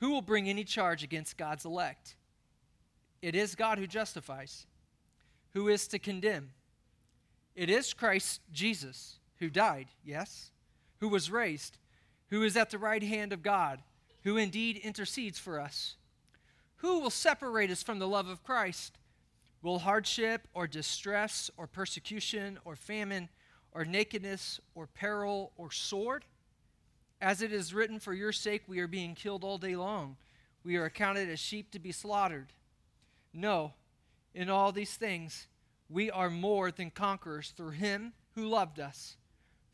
Who will bring any charge against God's elect? It is God who justifies. Who is to condemn? It is Christ Jesus who died, yes, who was raised, who is at the right hand of God, who indeed intercedes for us. Who will separate us from the love of Christ? Will hardship or distress or persecution or famine or nakedness or peril or sword? As it is written, For your sake we are being killed all day long. We are accounted as sheep to be slaughtered. No, in all these things we are more than conquerors through him who loved us.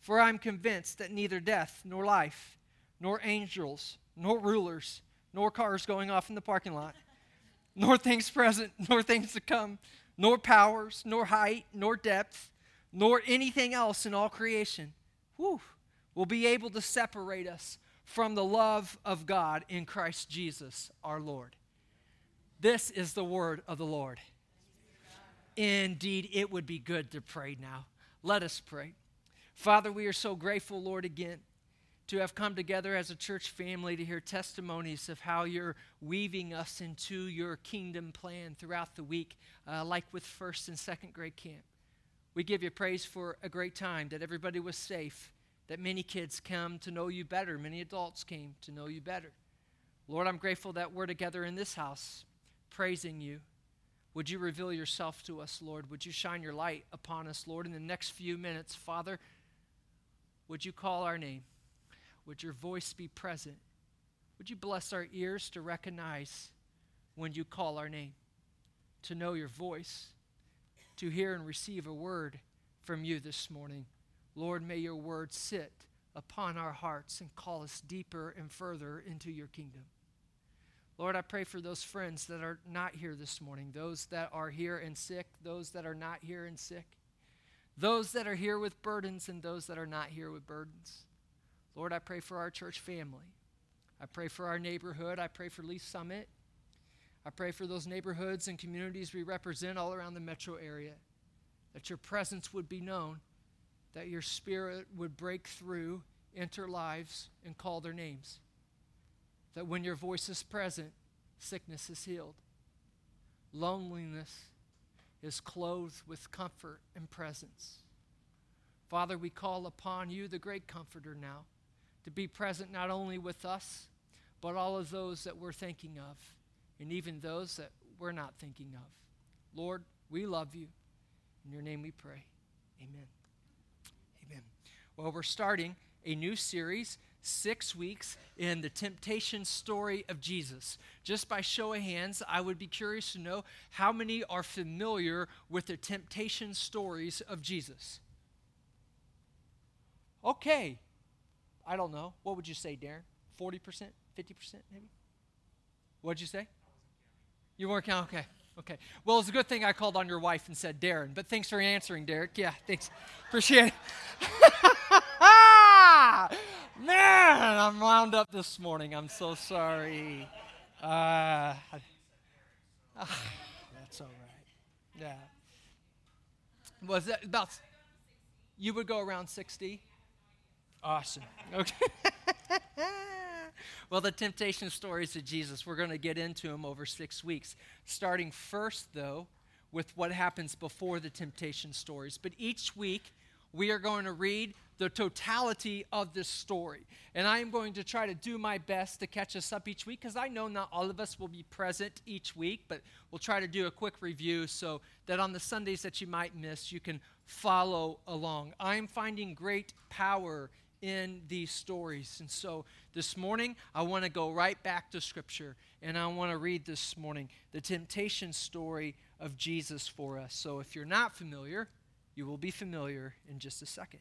For I am convinced that neither death, nor life, nor angels, nor rulers, nor cars going off in the parking lot, nor things present, nor things to come, nor powers, nor height, nor depth, nor anything else in all creation whew, will be able to separate us from the love of God in Christ Jesus our Lord. This is the word of the Lord. Indeed, it would be good to pray now. Let us pray. Father, we are so grateful, Lord, again to have come together as a church family to hear testimonies of how you're weaving us into your kingdom plan throughout the week, uh, like with first and second grade camp. We give you praise for a great time, that everybody was safe, that many kids come to know you better, many adults came to know you better. Lord, I'm grateful that we're together in this house praising you. Would you reveal yourself to us, Lord? Would you shine your light upon us, Lord, in the next few minutes? Father, would you call our name? Would your voice be present? Would you bless our ears to recognize when you call our name, to know your voice, to hear and receive a word from you this morning? Lord, may your word sit upon our hearts and call us deeper and further into your kingdom. Lord, I pray for those friends that are not here this morning, those that are here and sick, those that are not here and sick, those that are here with burdens, and those that are not here with burdens. Lord, I pray for our church family. I pray for our neighborhood. I pray for Lee's Summit. I pray for those neighborhoods and communities we represent all around the metro area, that your presence would be known, that your spirit would break through, enter lives, and call their names. That when your voice is present, sickness is healed. Loneliness is clothed with comfort and presence. Father, we call upon you, the great comforter, now to be present not only with us, but all of those that we're thinking of, and even those that we're not thinking of. Lord, we love you. In your name we pray. Amen. Well, we're starting a new series, six weeks in the temptation story of Jesus. Just by show of hands, I would be curious to know how many are familiar with the temptation stories of Jesus. Okay, I don't know. What would you say, Darren? 40%? 50% maybe? What'd you say? You weren't counting? Okay. Okay. Well, it's a good thing I called on your wife and said Darren, but thanks for answering, Derek. Yeah, thanks. Appreciate it. Man, I'm wound up this morning. I'm so sorry. Uh, that's all right. Yeah. Was that about, you would go around 60? Awesome. Okay. well, the temptation stories of Jesus, we're going to get into them over six weeks. Starting first, though, with what happens before the temptation stories. But each week, we are going to read the totality of this story. And I am going to try to do my best to catch us up each week because I know not all of us will be present each week, but we'll try to do a quick review so that on the Sundays that you might miss, you can follow along. I'm finding great power in these stories. And so this morning, I want to go right back to Scripture and I want to read this morning the temptation story of Jesus for us. So if you're not familiar, you will be familiar in just a second.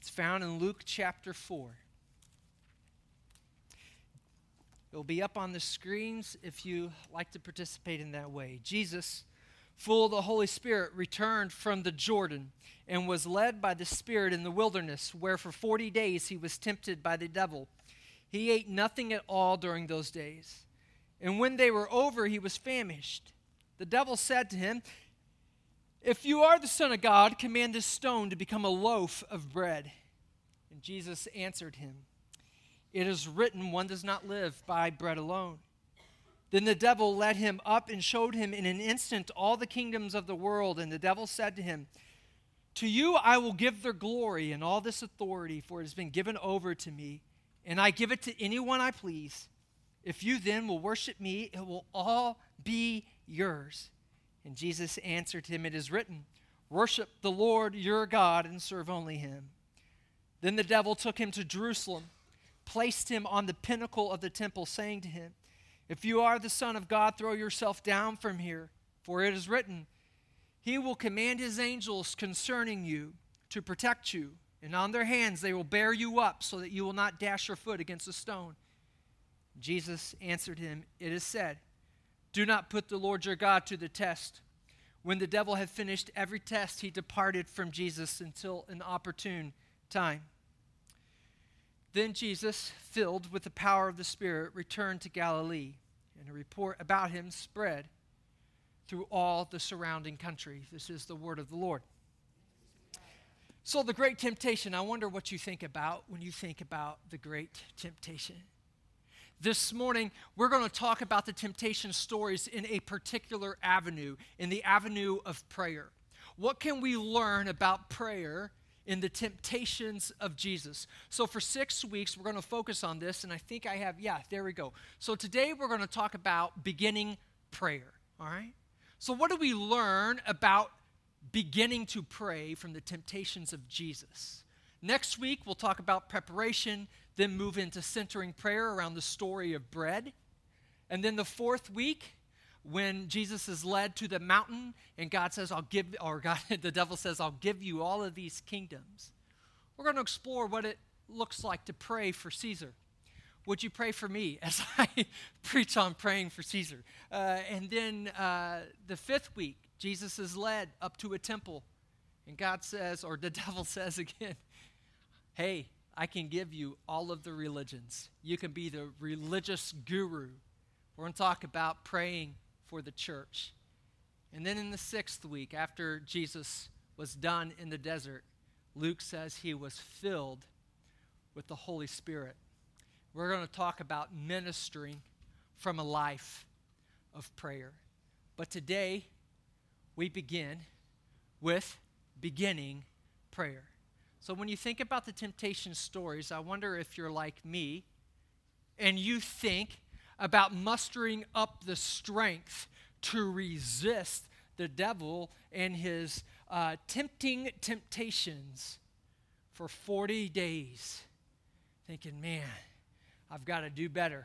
It's found in Luke chapter 4. It'll be up on the screens if you like to participate in that way. Jesus full of the Holy Spirit, returned from the Jordan and was led by the Spirit in the wilderness, where for 40 days he was tempted by the devil. He ate nothing at all during those days. And when they were over, he was famished. The devil said to him, If you are the Son of God, command this stone to become a loaf of bread. And Jesus answered him, It is written, one does not live by bread alone. Then the devil led him up and showed him in an instant all the kingdoms of the world. And the devil said to him, To you I will give their glory and all this authority, for it has been given over to me, and I give it to anyone I please. If you then will worship me, it will all be yours. And Jesus answered him, It is written, Worship the Lord your God and serve only him. Then the devil took him to Jerusalem, placed him on the pinnacle of the temple, saying to him, If you are the Son of God, throw yourself down from here, for it is written, He will command His angels concerning you to protect you, and on their hands they will bear you up so that you will not dash your foot against a stone. Jesus answered him, It is said, Do not put the Lord your God to the test. When the devil had finished every test, he departed from Jesus until an opportune time. Then Jesus, filled with the power of the Spirit, returned to Galilee, and a report about him spread through all the surrounding country. This is the word of the Lord. So, the great temptation, I wonder what you think about when you think about the great temptation. This morning, we're going to talk about the temptation stories in a particular avenue, in the avenue of prayer. What can we learn about prayer in the temptations of Jesus. So, for six weeks, we're going to focus on this, and I think I have, yeah, there we go. So, today we're going to talk about beginning prayer, all right? So, what do we learn about beginning to pray from the temptations of Jesus? Next week, we'll talk about preparation, then move into centering prayer around the story of bread. And then the fourth week, when Jesus is led to the mountain and God says, I'll give, or God, the devil says, I'll give you all of these kingdoms. We're going to explore what it looks like to pray for Caesar. Would you pray for me as I preach on praying for Caesar? Uh, and then uh, the fifth week, Jesus is led up to a temple, and God says, or the devil says again, Hey, I can give you all of the religions. You can be the religious guru. We're going to talk about praying for the church. And then in the sixth week, after Jesus was done in the desert, Luke says he was filled with the Holy Spirit. We're going to talk about ministering from a life of prayer. But today, we begin with beginning prayer. So when you think about the temptation stories, I wonder if you're like me and you think about mustering up the strength to resist the devil and his uh, tempting temptations for 40 days, thinking, man, I've got to do better.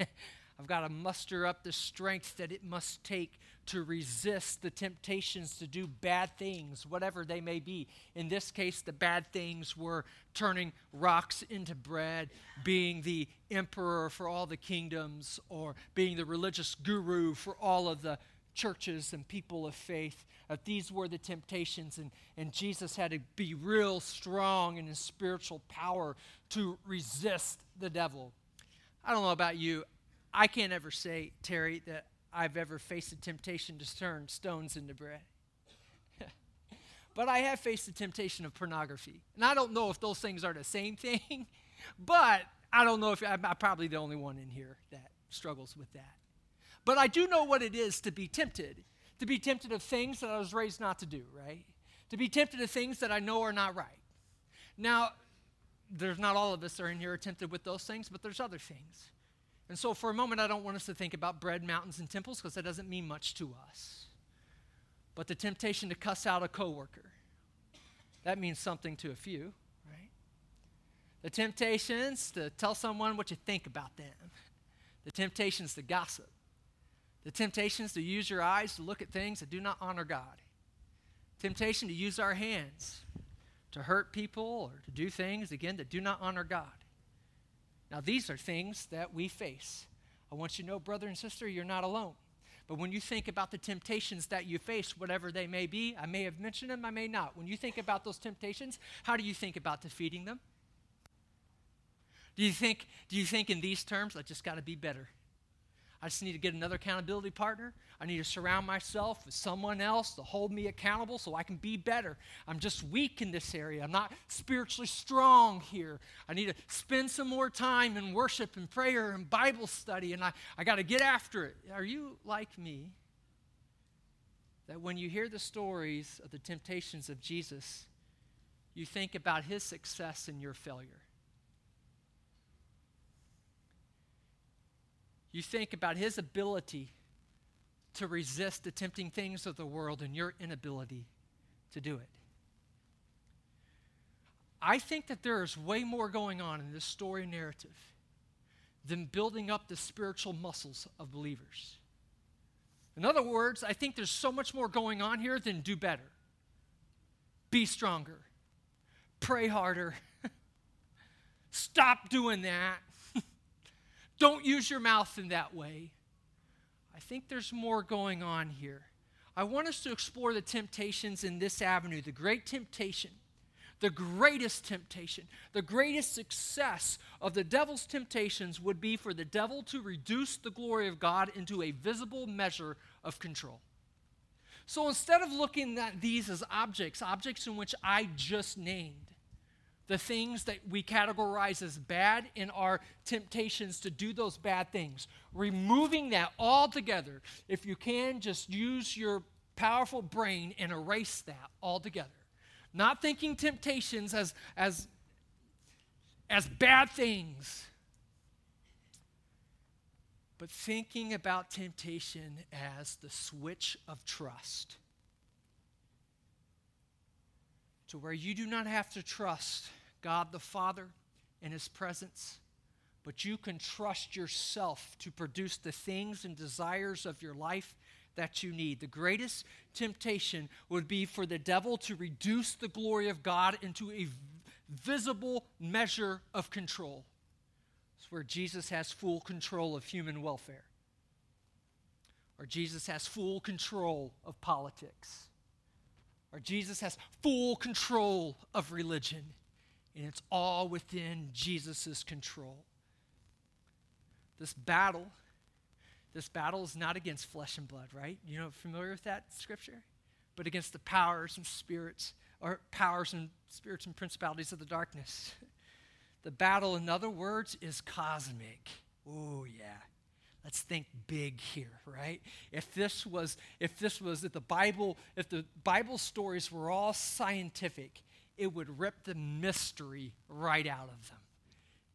I've got to muster up the strength that it must take to resist the temptations to do bad things, whatever they may be. In this case, the bad things were turning rocks into bread, being the emperor for all the kingdoms, or being the religious guru for all of the churches and people of faith. Uh, these were the temptations, and, and Jesus had to be real strong in his spiritual power to resist the devil. I don't know about you. I can't ever say, Terry, that I've ever faced the temptation to turn stones into bread. but I have faced the temptation of pornography. And I don't know if those things are the same thing, but I don't know if I'm, probably the only one in here that struggles with that. But I do know what it is to be tempted, to be tempted of things that I was raised not to do, right? To be tempted of things that I know are not right. Now, there's not all of us are in here tempted with those things, but there's other things. And so, for a moment, I don't want us to think about bread, mountains, and temples because that doesn't mean much to us. But the temptation to cuss out a coworker, that means something to a few, right? The temptations to tell someone what you think about them, the temptations to gossip, the temptations to use your eyes to look at things that do not honor God, temptation to use our hands to hurt people or to do things, again, that do not honor God. Now, these are things that we face. I want you to know, brother and sister, you're not alone. But when you think about the temptations that you face, whatever they may be, I may have mentioned them, I may not. When you think about those temptations, how do you think about defeating them? Do you think, do you think in these terms, I just got to be better? I just need to get another accountability partner. I need to surround myself with someone else to hold me accountable so I can be better. I'm just weak in this area. I'm not spiritually strong here. I need to spend some more time in worship and prayer and Bible study, and I, I got to get after it. Are you like me? That when you hear the stories of the temptations of Jesus, you think about his success and your failure. You think about his ability to resist the tempting things of the world and your inability to do it. I think that there is way more going on in this story narrative than building up the spiritual muscles of believers. In other words, I think there's so much more going on here than do better, be stronger, pray harder, stop doing that, don't use your mouth in that way. I think there's more going on here. I want us to explore the temptations in this avenue, the great temptation, the greatest temptation, the greatest success of the devil's temptations would be for the devil to reduce the glory of God into a visible measure of control. So instead of looking at these as objects, objects in which I just named, the things that we categorize as bad in our temptations to do those bad things. Removing that altogether. If you can, just use your powerful brain and erase that altogether. Not thinking temptations as, as, as bad things, but thinking about temptation as the switch of trust. To where you do not have to trust God the Father in His presence, but you can trust yourself to produce the things and desires of your life that you need. The greatest temptation would be for the devil to reduce the glory of God into a visible measure of control. It's where Jesus has full control of human welfare, or Jesus has full control of politics, or Jesus has full control of religion and it's all within Jesus' control. This battle, this battle is not against flesh and blood, right? You know, familiar with that scripture? But against the powers and spirits, or powers and spirits and principalities of the darkness. The battle, in other words, is cosmic. Oh, yeah. Let's think big here, right? If this was, if this was, if the Bible, if the Bible stories were all scientific, it would rip the mystery right out of them.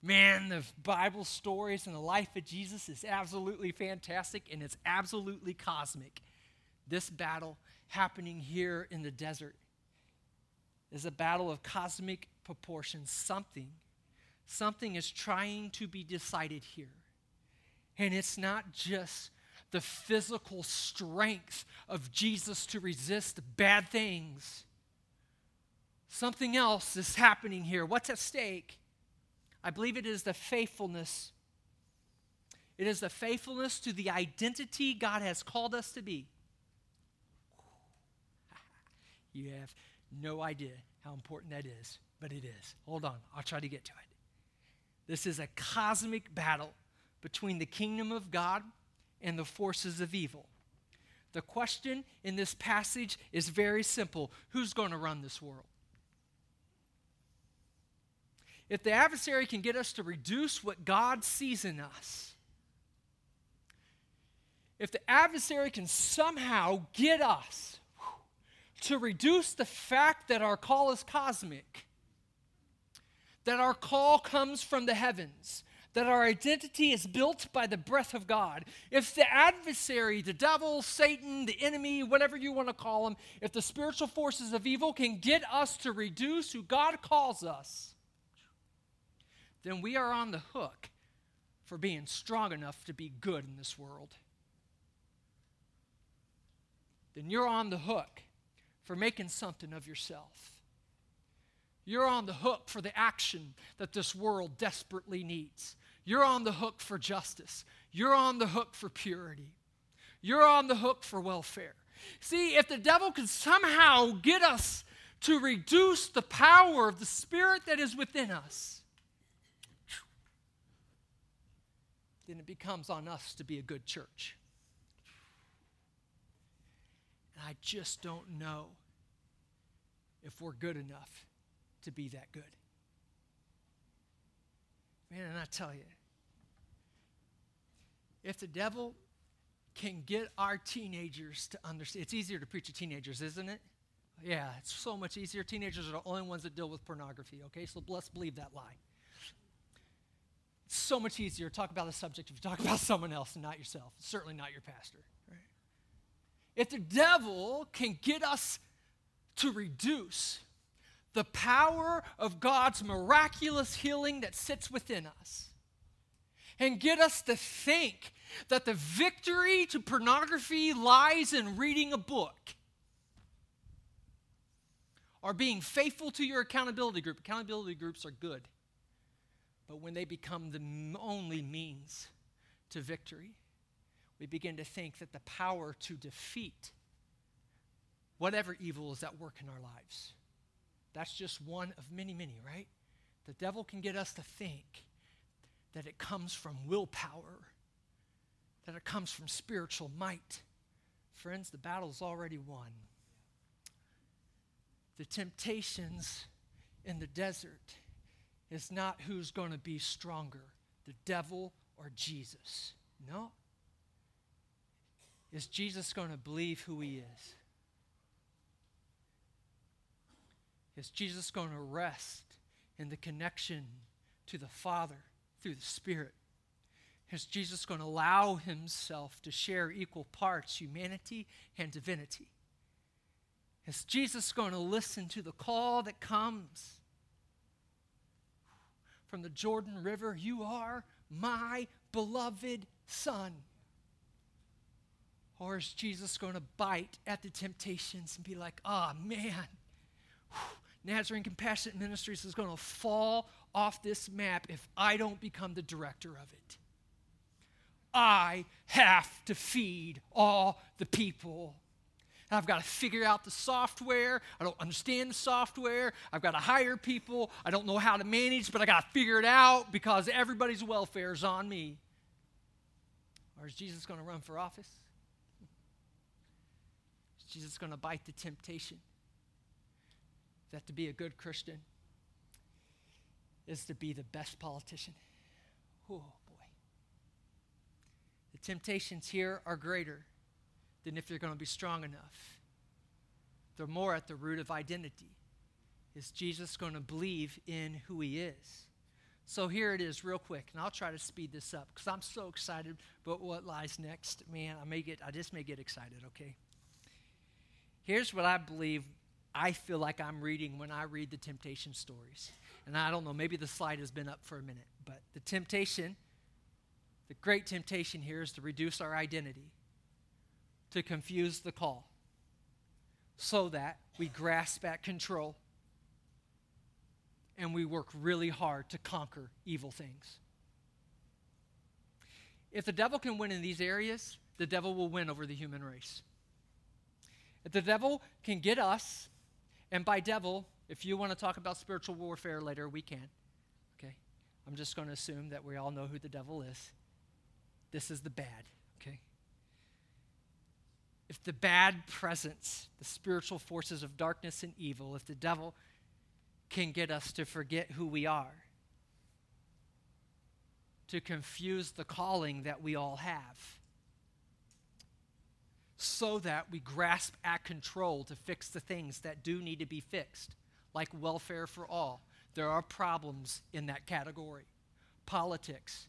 Man, the Bible stories and the life of Jesus is absolutely fantastic and it's absolutely cosmic. This battle happening here in the desert is a battle of cosmic proportions. Something, something is trying to be decided here. And it's not just the physical strength of Jesus to resist bad things Something else is happening here. What's at stake? I believe it is the faithfulness. It is the faithfulness to the identity God has called us to be. You have no idea how important that is, but it is. Hold on, I'll try to get to it. This is a cosmic battle between the kingdom of God and the forces of evil. The question in this passage is very simple Who's going to run this world? if the adversary can get us to reduce what God sees in us, if the adversary can somehow get us to reduce the fact that our call is cosmic, that our call comes from the heavens, that our identity is built by the breath of God. If the adversary, the devil, Satan, the enemy, whatever you want to call him, if the spiritual forces of evil can get us to reduce who God calls us, then we are on the hook for being strong enough to be good in this world. Then you're on the hook for making something of yourself. You're on the hook for the action that this world desperately needs. You're on the hook for justice. You're on the hook for purity. You're on the hook for welfare. See, if the devil can somehow get us to reduce the power of the Spirit that is within us, then it becomes on us to be a good church. And I just don't know if we're good enough to be that good. Man, and I tell you, if the devil can get our teenagers to understand, it's easier to preach to teenagers, isn't it? Yeah, it's so much easier. Teenagers are the only ones that deal with pornography, okay? So let's believe that lie. It's so much easier to talk about the subject if you talk about someone else and not yourself, certainly not your pastor. If the devil can get us to reduce the power of God's miraculous healing that sits within us and get us to think that the victory to pornography lies in reading a book or being faithful to your accountability group. Accountability groups are good, but when they become the only means to victory, we begin to think that the power to defeat whatever evil is at work in our lives that's just one of many, many, right? The devil can get us to think that it comes from willpower, that it comes from spiritual might. Friends, the battle's already won. The temptations in the desert is not who's going to be stronger, the devil or Jesus. No. Is Jesus going to believe who he is? Is Jesus going to rest in the connection to the Father through the Spirit? Is Jesus going to allow himself to share equal parts humanity and divinity? Is Jesus going to listen to the call that comes from the Jordan River? You are my beloved Son. Or is Jesus going to bite at the temptations and be like, oh man, Nazarene Compassionate Ministries is going to fall off this map if I don't become the director of it. I have to feed all the people. I've got to figure out the software. I don't understand the software. I've got to hire people. I don't know how to manage, but I got to figure it out because everybody's welfare is on me. Or is Jesus going to run for office? Is Jesus going to bite the temptation? that to be a good Christian is to be the best politician. Oh, boy. The temptations here are greater than if you're going to be strong enough. They're more at the root of identity. Is Jesus going to believe in who he is? So here it is, real quick, and I'll try to speed this up because I'm so excited about what lies next. Man, I may get, I just may get excited. Okay. Here's what I believe I feel like I'm reading when I read the temptation stories. And I don't know, maybe the slide has been up for a minute, but the temptation, the great temptation here is to reduce our identity, to confuse the call, so that we grasp at control and we work really hard to conquer evil things. If the devil can win in these areas, the devil will win over the human race. If the devil can get us and by devil, if you want to talk about spiritual warfare later, we can. Okay? I'm just going to assume that we all know who the devil is. This is the bad, okay? If the bad presence, the spiritual forces of darkness and evil, if the devil can get us to forget who we are, to confuse the calling that we all have, so that we grasp at control to fix the things that do need to be fixed, like welfare for all. There are problems in that category. Politics.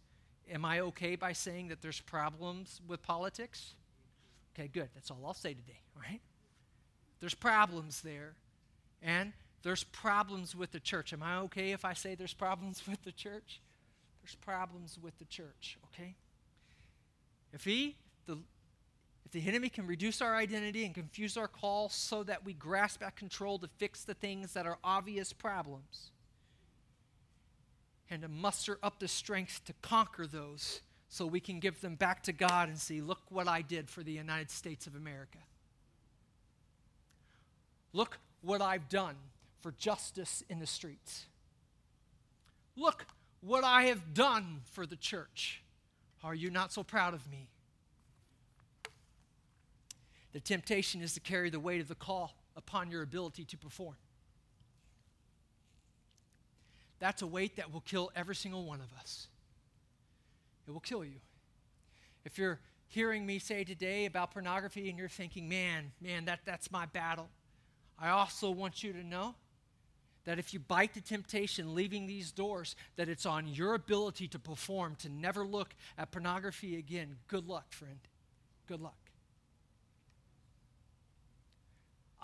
Am I okay by saying that there's problems with politics? Okay, good. That's all I'll say today, all right? There's problems there. And there's problems with the church. Am I okay if I say there's problems with the church? There's problems with the church, okay? If he, the the enemy can reduce our identity and confuse our call so that we grasp at control to fix the things that are obvious problems and to muster up the strength to conquer those so we can give them back to God and see, look what I did for the United States of America. Look what I've done for justice in the streets. Look what I have done for the church. Are you not so proud of me? The temptation is to carry the weight of the call upon your ability to perform. That's a weight that will kill every single one of us. It will kill you. If you're hearing me say today about pornography and you're thinking, man, man, that, that's my battle, I also want you to know that if you bite the temptation leaving these doors, that it's on your ability to perform, to never look at pornography again. Good luck, friend. Good luck.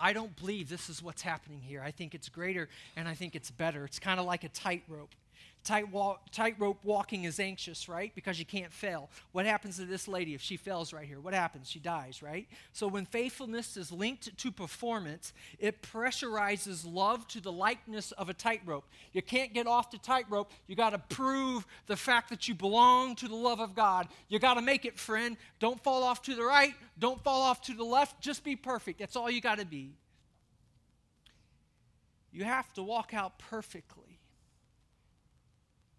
I don't believe this is what's happening here. I think it's greater and I think it's better. It's kind of like a tightrope. Tight walk, tightrope walking is anxious, right? Because you can't fail. What happens to this lady if she fails right here? What happens? She dies, right? So when faithfulness is linked to performance, it pressurizes love to the likeness of a tightrope. You can't get off the tightrope. You got to prove the fact that you belong to the love of God. You got to make it, friend. Don't fall off to the right. Don't fall off to the left. Just be perfect. That's all you got to be. You have to walk out perfectly.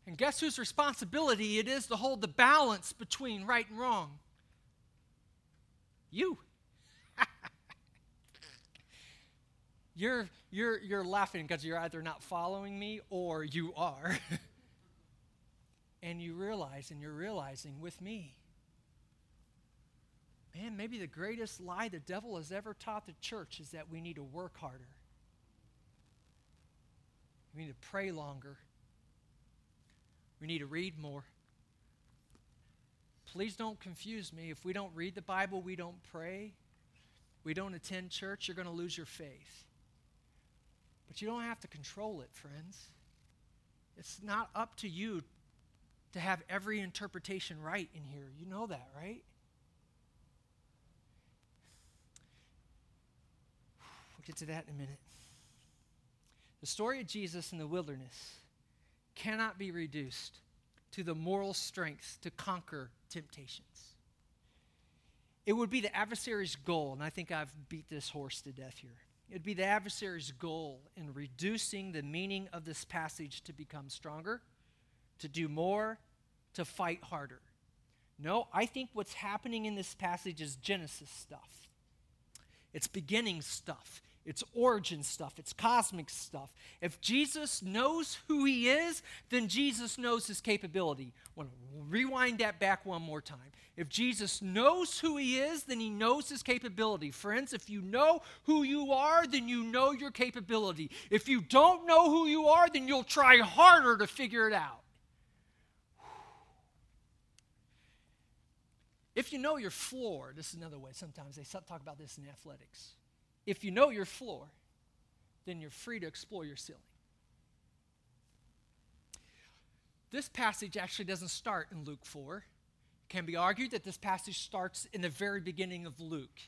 And guess whose responsibility it is to hold the balance between right and wrong? You. you're, you're, you're laughing because you're either not following me or you are. and you realize, and you're realizing with me, man, maybe the greatest lie the devil has ever taught the church is that we need to work harder. We need to pray longer. We need to read more. Please don't confuse me. If we don't read the Bible, we don't pray, we don't attend church, you're going to lose your faith. But you don't have to control it, friends. It's not up to you to have every interpretation right in here. You know that, right? We'll get to that in a minute. The story of Jesus in the wilderness cannot be reduced to the moral strength to conquer temptations. It would be the adversary's goal, and I think I've beat this horse to death here. It would be the adversary's goal in reducing the meaning of this passage to become stronger, to do more, to fight harder. No, I think what's happening in this passage is Genesis stuff. It's beginning stuff. It's origin stuff, it's cosmic stuff. If Jesus knows who he is, then Jesus knows his capability. I want to rewind that back one more time. If Jesus knows who he is, then he knows his capability. Friends, if you know who you are, then you know your capability. If you don't know who you are, then you'll try harder to figure it out. If you know your floor, this is another way sometimes they talk about this in athletics if you know your floor, then you're free to explore your ceiling. This passage actually doesn't start in Luke 4. It can be argued that this passage starts in the very beginning of Luke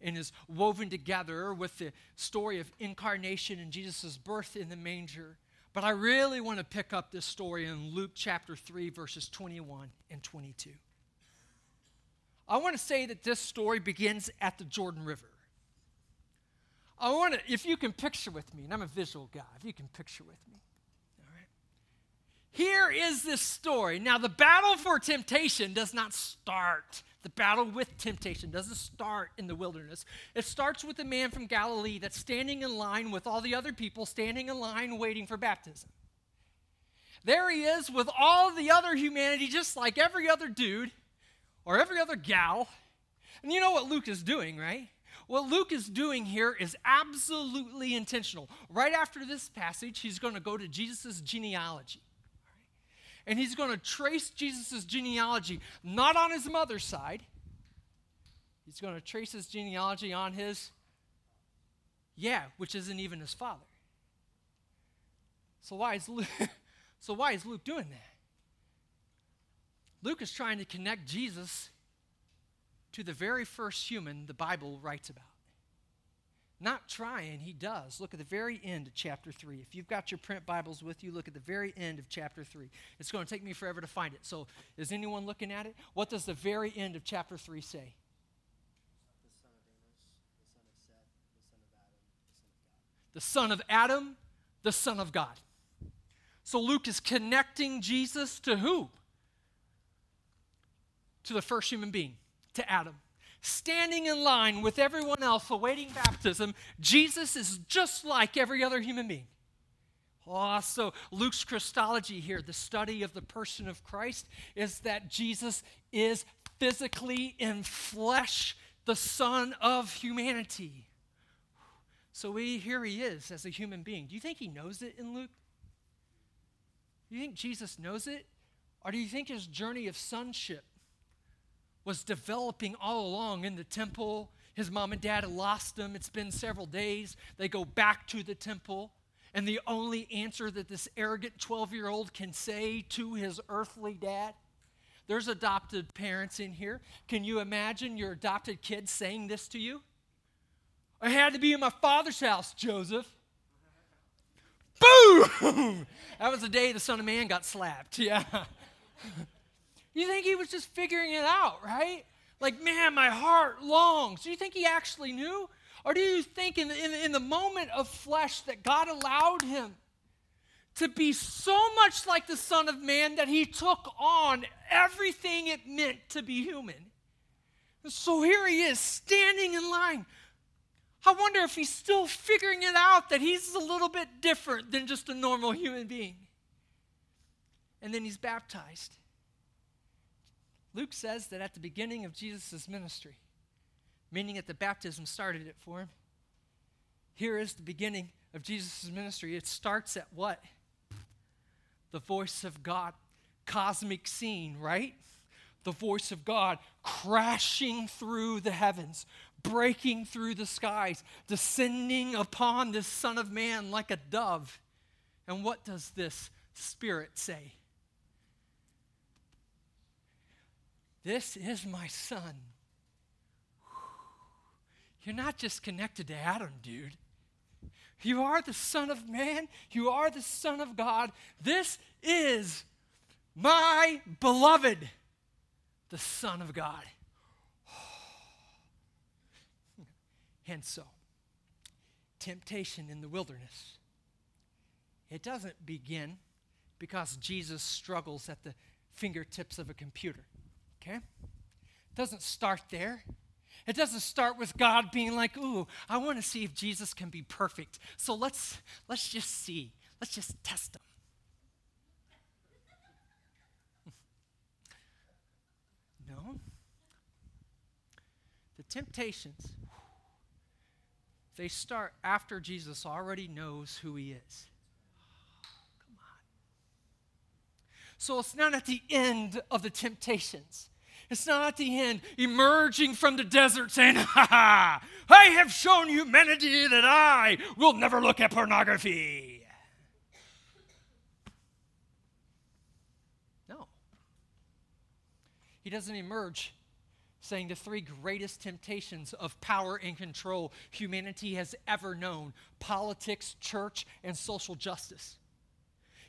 and is woven together with the story of incarnation and Jesus' birth in the manger. But I really want to pick up this story in Luke chapter 3, verses 21 and 22. I want to say that this story begins at the Jordan River. I want to, if you can picture with me, and I'm a visual guy, if you can picture with me. All right. Here is this story. Now, the battle for temptation does not start. The battle with temptation doesn't start in the wilderness. It starts with a man from Galilee that's standing in line with all the other people, standing in line waiting for baptism. There he is with all the other humanity, just like every other dude or every other gal. And you know what Luke is doing, right? What Luke is doing here is absolutely intentional. Right after this passage, he's going to go to Jesus' genealogy. And he's going to trace Jesus' genealogy not on his mother's side, he's going to trace his genealogy on his, yeah, which isn't even his father. So why is Luke, so why is Luke doing that? Luke is trying to connect Jesus to the very first human the Bible writes about. Not trying, he does. Look at the very end of chapter 3. If you've got your print Bibles with you, look at the very end of chapter 3. It's going to take me forever to find it. So, is anyone looking at it? What does the very end of chapter 3 say? The son of Adam, the son of God. So Luke is connecting Jesus to who? to the first human being, to Adam. Standing in line with everyone else awaiting baptism, Jesus is just like every other human being. Oh, so Luke's Christology here, the study of the person of Christ, is that Jesus is physically in flesh, the Son of humanity. So we, here he is as a human being. Do you think he knows it in Luke? Do you think Jesus knows it? Or do you think his journey of sonship was developing all along in the temple? His mom and dad lost him. It's been several days. They go back to the temple. And the only answer that this arrogant 12 year old can say to his earthly dad there's adopted parents in here. Can you imagine your adopted kid saying this to you? I had to be in my father's house, Joseph. Boom! That was the day the Son of Man got slapped. Yeah. You think he was just figuring it out, right? Like, man, my heart longs. Do you think he actually knew? Or do you think in, in, in the moment of flesh that God allowed him to be so much like the Son of Man that he took on everything it meant to be human. And So here he is standing in line. I wonder if he's still figuring it out that he's a little bit different than just a normal human being. And then he's baptized. Luke says that at the beginning of Jesus' ministry, meaning that the baptism started it for him, here is the beginning of Jesus' ministry. It starts at what? the voice of God. Cosmic scene, right? The voice of God crashing through the heavens, breaking through the skies, descending upon this Son of Man like a dove. And what does this Spirit say? This is my Son. You're not just connected to Adam, dude. You are the Son of Man. You are the Son of God. This is my beloved, the Son of God. And so, temptation in the wilderness. It doesn't begin because Jesus struggles at the fingertips of a computer. Okay? It doesn't start there. It doesn't start with God being like, "Ooh, I want to see if Jesus can be perfect. So let's let's just see. Let's just test him." no. The temptations they start after Jesus already knows who he is. Come on. So it's not at the end of the temptations. It's not at the end, emerging from the desert saying, Ha ha, I have shown humanity that I will never look at pornography. No. He doesn't emerge saying the three greatest temptations of power and control humanity has ever known politics, church, and social justice.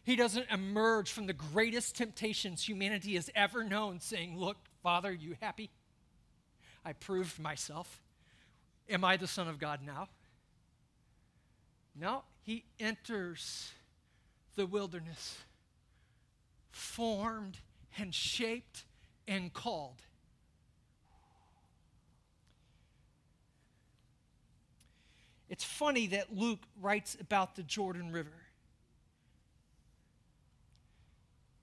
He doesn't emerge from the greatest temptations humanity has ever known saying, Look, Father, you happy? I proved myself. Am I the Son of God now? No, he enters the wilderness, formed and shaped and called. It's funny that Luke writes about the Jordan River.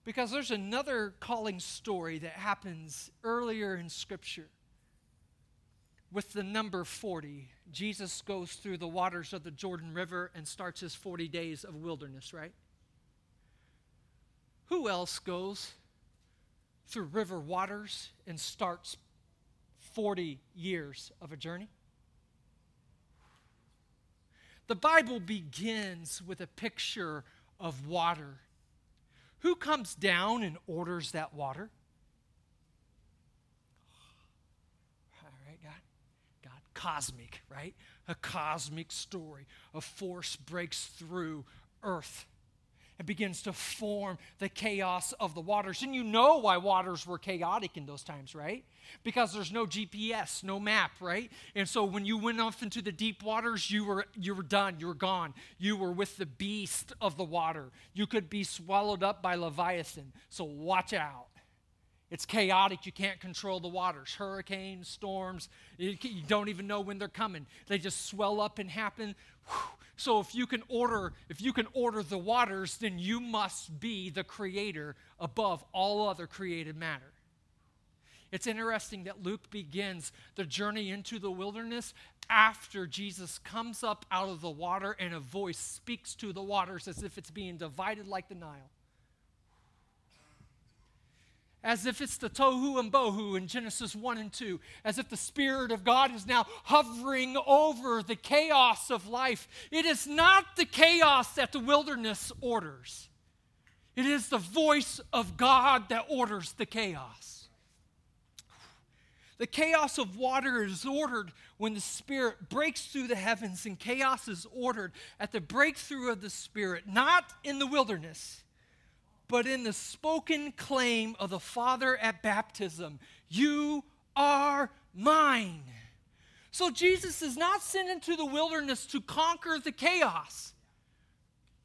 Because there's another calling story that happens earlier in Scripture with the number 40. Jesus goes through the waters of the Jordan River and starts his 40 days of wilderness, right? Who else goes through river waters and starts 40 years of a journey? The Bible begins with a picture of water who comes down and orders that water? All right, God. God, cosmic, right? A cosmic story. A force breaks through earth and begins to form the chaos of the waters. And you know why waters were chaotic in those times, right? Because there's no GPS, no map, right? And so when you went off into the deep waters, you were you were done, you were gone. You were with the beast of the water. You could be swallowed up by Leviathan. So watch out. It's chaotic. You can't control the waters. Hurricanes, storms, you, you don't even know when they're coming. They just swell up and happen. So if you can order, if you can order the waters, then you must be the creator above all other created matter. It's interesting that Luke begins the journey into the wilderness after Jesus comes up out of the water and a voice speaks to the waters as if it's being divided like the Nile as if it's the tohu and bohu in Genesis 1 and 2, as if the Spirit of God is now hovering over the chaos of life. It is not the chaos that the wilderness orders, it is the voice of God that orders the chaos. The chaos of water is ordered when the Spirit breaks through the heavens, and chaos is ordered at the breakthrough of the Spirit, not in the wilderness but in the spoken claim of the Father at baptism You are mine. So Jesus is not sent into the wilderness to conquer the chaos.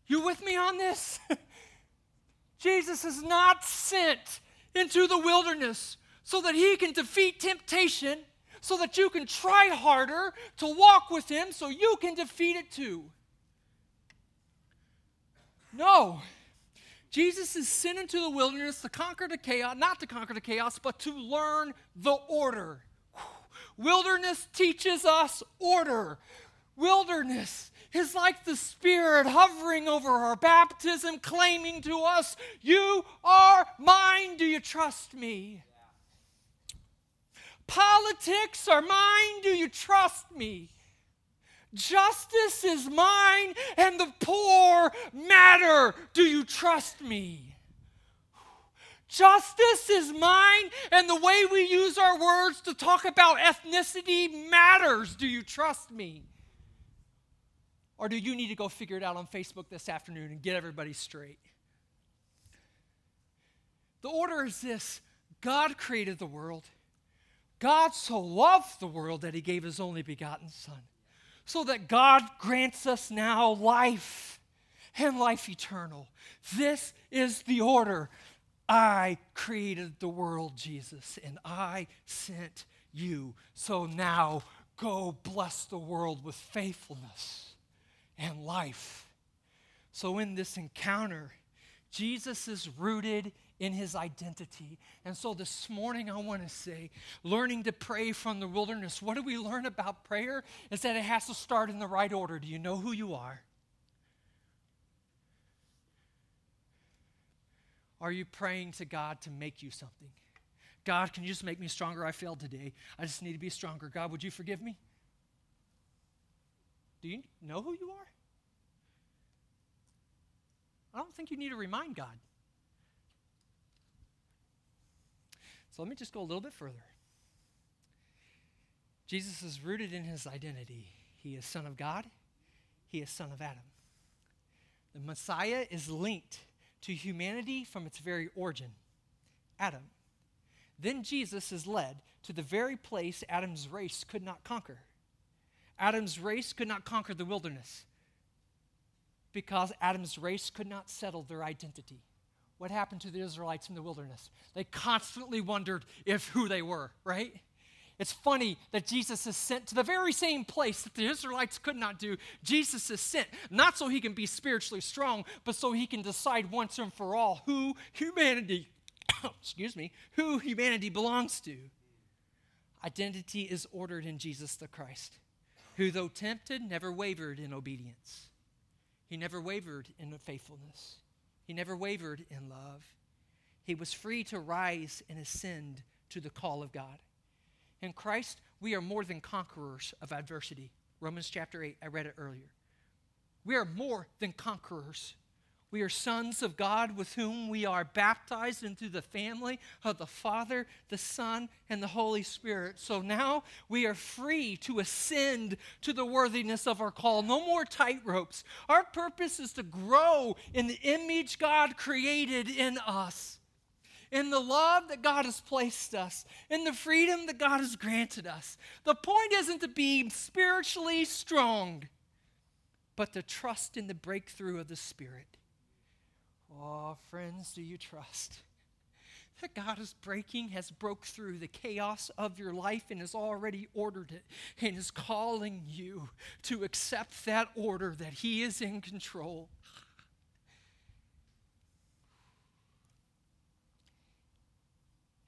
You with me on this? Jesus is not sent into the wilderness so that he can defeat temptation, so that you can try harder to walk with him so you can defeat it too. No. Jesus is sent into the wilderness to conquer the chaos, not to conquer the chaos, but to learn the order. Wilderness teaches us order. Wilderness is like the Spirit hovering over our baptism, claiming to us, You are mine. Do you trust me? Politics are mine. Do you trust me? Justice is mine and the poor matter. Do you trust me? Justice is mine and the way we use our words to talk about ethnicity matters. Do you trust me? Or do you need to go figure it out on Facebook this afternoon and get everybody straight? The order is this God created the world. God so loved the world that he gave his only begotten Son so that God grants us now life and life eternal. This is the order. I created the world, Jesus, and I sent you. So now go bless the world with faithfulness and life. So in this encounter, Jesus is rooted in his identity. And so this morning, I want to say, learning to pray from the wilderness. What do we learn about prayer? Is that it has to start in the right order. Do you know who you are? Are you praying to God to make you something? God, can you just make me stronger? I failed today. I just need to be stronger. God, would you forgive me? Do you know who you are? I don't think you need to remind God. So let me just go a little bit further. Jesus is rooted in his identity. He is Son of God, he is Son of Adam. The Messiah is linked to humanity from its very origin Adam. Then Jesus is led to the very place Adam's race could not conquer. Adam's race could not conquer the wilderness because Adam's race could not settle their identity what happened to the Israelites in the wilderness. They constantly wondered if who they were, right? It's funny that Jesus is sent to the very same place that the Israelites could not do. Jesus is sent, not so he can be spiritually strong, but so he can decide once and for all who humanity, excuse me, who humanity belongs to. Identity is ordered in Jesus the Christ, who, though tempted, never wavered in obedience. He never wavered in faithfulness. He never wavered in love. He was free to rise and ascend to the call of God. In Christ, we are more than conquerors of adversity. Romans chapter 8, I read it earlier. We are more than conquerors we are sons of God with whom we are baptized into the family of the Father, the Son, and the Holy Spirit. So now we are free to ascend to the worthiness of our call. No more tightropes. Our purpose is to grow in the image God created in us, in the love that God has placed us, in the freedom that God has granted us. The point isn't to be spiritually strong, but to trust in the breakthrough of the Spirit. Oh, friends, do you trust? that God is breaking, has broke through the chaos of your life and has already ordered it and is calling you to accept that order that He is in control.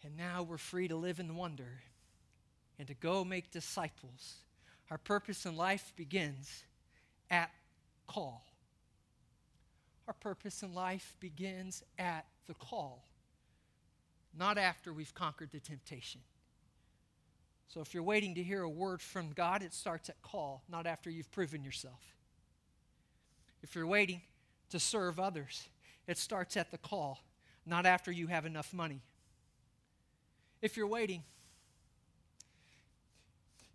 And now we're free to live in wonder and to go make disciples. Our purpose in life begins at call. Our purpose in life begins at the call not after we've conquered the temptation. So if you're waiting to hear a word from God, it starts at call, not after you've proven yourself. If you're waiting to serve others, it starts at the call, not after you have enough money. If you're waiting,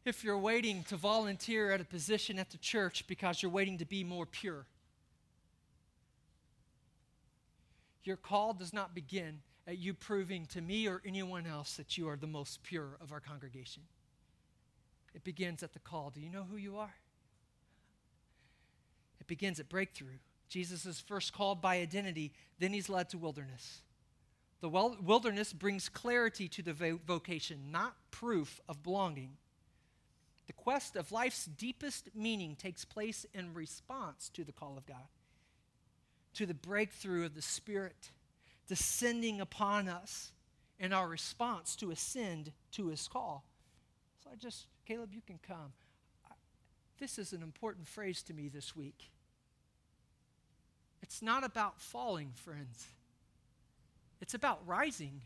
if you're waiting to volunteer at a position at the church because you're waiting to be more pure, your call does not begin at you proving to me or anyone else that you are the most pure of our congregation. It begins at the call. Do you know who you are? It begins at breakthrough. Jesus is first called by identity, then he's led to wilderness. The wilderness brings clarity to the vocation, not proof of belonging. The quest of life's deepest meaning takes place in response to the call of God, to the breakthrough of the Spirit descending upon us in our response to ascend to his call. So I just, Caleb, you can come. This is an important phrase to me this week. It's not about falling, friends, it's about rising.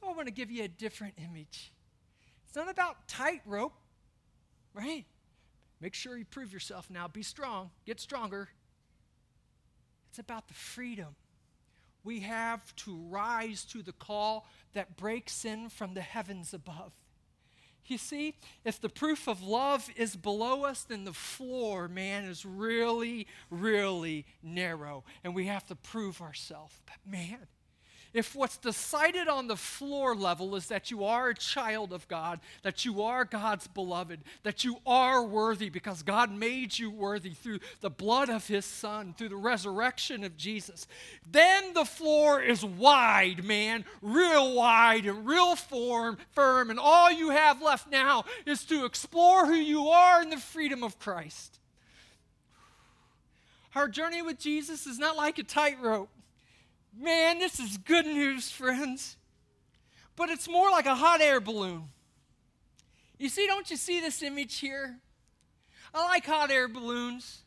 So I want to give you a different image. It's not about tightrope, right? Make sure you prove yourself now. Be strong, get stronger. It's about the freedom we have to rise to the call that breaks in from the heavens above. You see, if the proof of love is below us, then the floor, man, is really, really narrow. And we have to prove ourselves. But man, if what's decided on the floor level is that you are a child of God, that you are God's beloved, that you are worthy because God made you worthy through the blood of his son, through the resurrection of Jesus, then the floor is wide, man, real wide and real form, firm, and all you have left now is to explore who you are in the freedom of Christ. Our journey with Jesus is not like a tightrope. Man, this is good news, friends. But it's more like a hot air balloon. You see, don't you see this image here? I like hot air balloons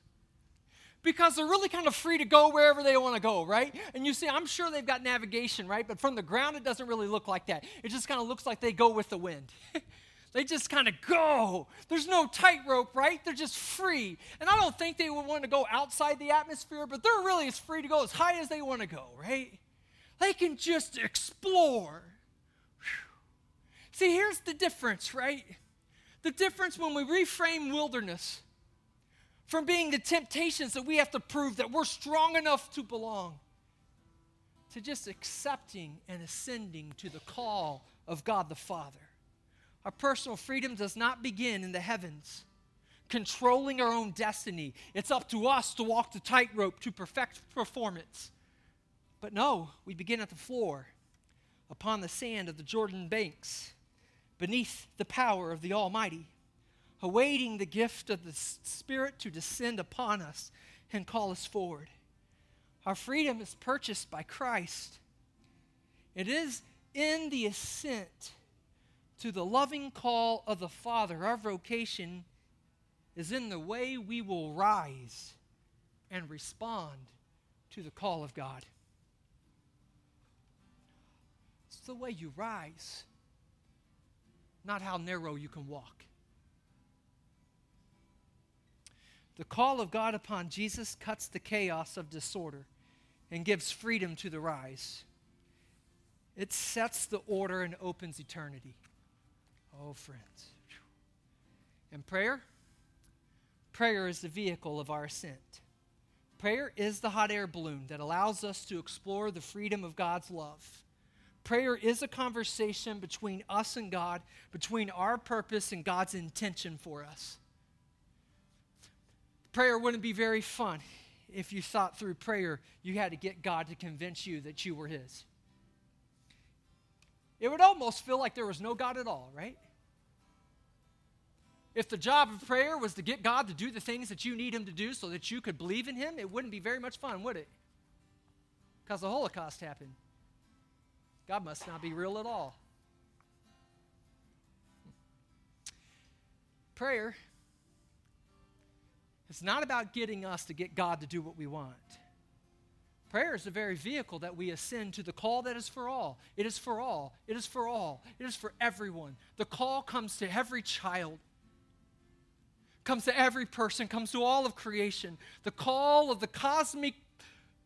because they're really kind of free to go wherever they want to go, right? And you see, I'm sure they've got navigation, right? But from the ground, it doesn't really look like that. It just kind of looks like they go with the wind. They just kind of go. There's no tightrope, right? They're just free. And I don't think they would want to go outside the atmosphere, but they're really as free to go as high as they want to go, right? They can just explore. Whew. See, here's the difference, right? The difference when we reframe wilderness from being the temptations that we have to prove that we're strong enough to belong to just accepting and ascending to the call of God the Father. Our personal freedom does not begin in the heavens, controlling our own destiny. It's up to us to walk the tightrope to perfect performance. But no, we begin at the floor, upon the sand of the Jordan banks, beneath the power of the Almighty, awaiting the gift of the Spirit to descend upon us and call us forward. Our freedom is purchased by Christ. It is in the ascent to the loving call of the Father. Our vocation is in the way we will rise and respond to the call of God. It's the way you rise, not how narrow you can walk. The call of God upon Jesus cuts the chaos of disorder and gives freedom to the rise. It sets the order and opens eternity. Oh, friends. And prayer? Prayer is the vehicle of our ascent. Prayer is the hot air balloon that allows us to explore the freedom of God's love. Prayer is a conversation between us and God, between our purpose and God's intention for us. Prayer wouldn't be very fun if you thought through prayer you had to get God to convince you that you were His. it would almost feel like there was no God at all, right? If the job of prayer was to get God to do the things that you need Him to do so that you could believe in Him, it wouldn't be very much fun, would it? Because the Holocaust happened. God must not be real at all. Prayer is not about getting us to get God to do what we want. Prayer is the very vehicle that we ascend to the call that is for all. It is for all. It is for all. It is for everyone. The call comes to every child, comes to every person, comes to all of creation. The call of the cosmic,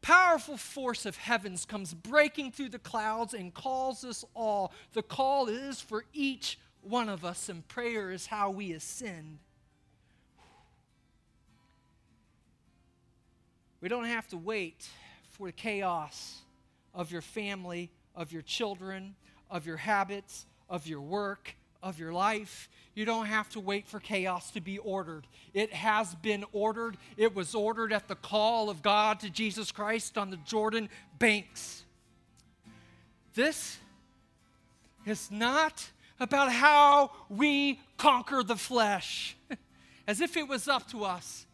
powerful force of heavens comes breaking through the clouds and calls us all. The call is for each one of us, and prayer is how we ascend. We don't have to wait for the chaos of your family, of your children, of your habits, of your work, of your life. You don't have to wait for chaos to be ordered. It has been ordered. It was ordered at the call of God to Jesus Christ on the Jordan banks. This is not about how we conquer the flesh, as if it was up to us.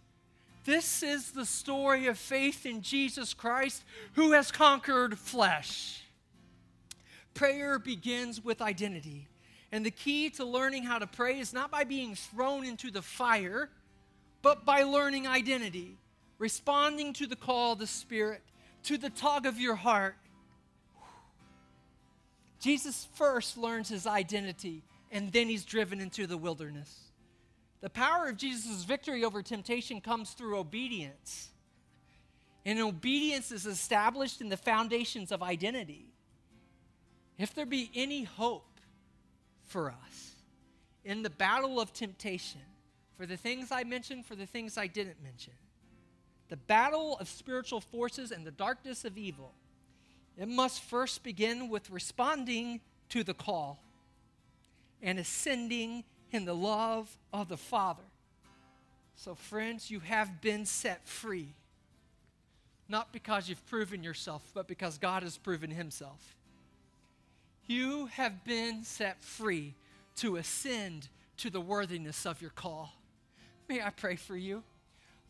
This is the story of faith in Jesus Christ who has conquered flesh. Prayer begins with identity. And the key to learning how to pray is not by being thrown into the fire, but by learning identity, responding to the call of the Spirit, to the tug of your heart. Jesus first learns his identity, and then he's driven into the wilderness. The power of Jesus' victory over temptation comes through obedience. And obedience is established in the foundations of identity. If there be any hope for us in the battle of temptation, for the things I mentioned, for the things I didn't mention, the battle of spiritual forces and the darkness of evil, it must first begin with responding to the call and ascending in the love of the Father. So, friends, you have been set free. Not because you've proven yourself, but because God has proven Himself. You have been set free to ascend to the worthiness of your call. May I pray for you?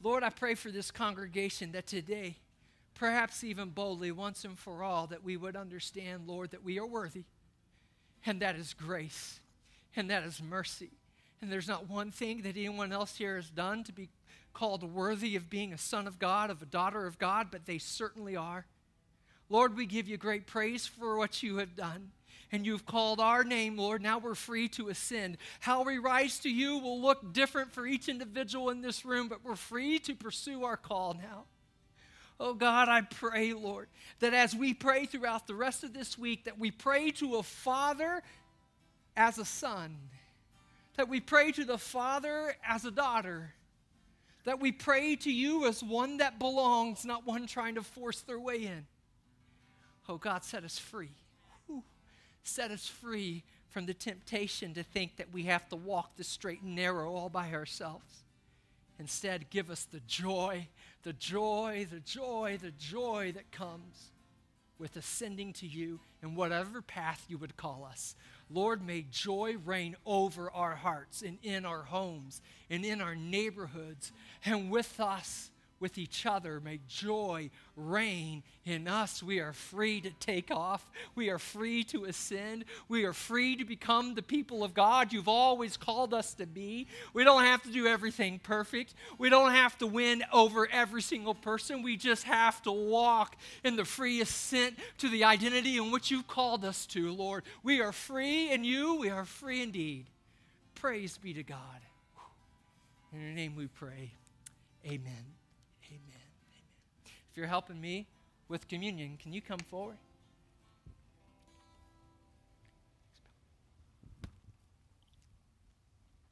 Lord, I pray for this congregation that today, perhaps even boldly, once and for all, that we would understand, Lord, that we are worthy, and that is grace and that is mercy. And there's not one thing that anyone else here has done to be called worthy of being a son of God, of a daughter of God, but they certainly are. Lord, we give you great praise for what you have done. And you've called our name, Lord. Now we're free to ascend. How we rise to you will look different for each individual in this room, but we're free to pursue our call now. Oh God, I pray, Lord, that as we pray throughout the rest of this week, that we pray to a father as a son, that we pray to the Father as a daughter, that we pray to you as one that belongs, not one trying to force their way in. Oh, God, set us free. Set us free from the temptation to think that we have to walk the straight and narrow all by ourselves. Instead, give us the joy, the joy, the joy, the joy that comes with ascending to you in whatever path you would call us. Lord, may joy reign over our hearts and in our homes and in our neighborhoods and with us with each other. May joy reign in us. We are free to take off. We are free to ascend. We are free to become the people of God you've always called us to be. We don't have to do everything perfect. We don't have to win over every single person. We just have to walk in the free ascent to the identity in which you've called us to, Lord. We are free in you. We are free indeed. Praise be to God. In your name we pray. Amen you're helping me with communion, can you come forward?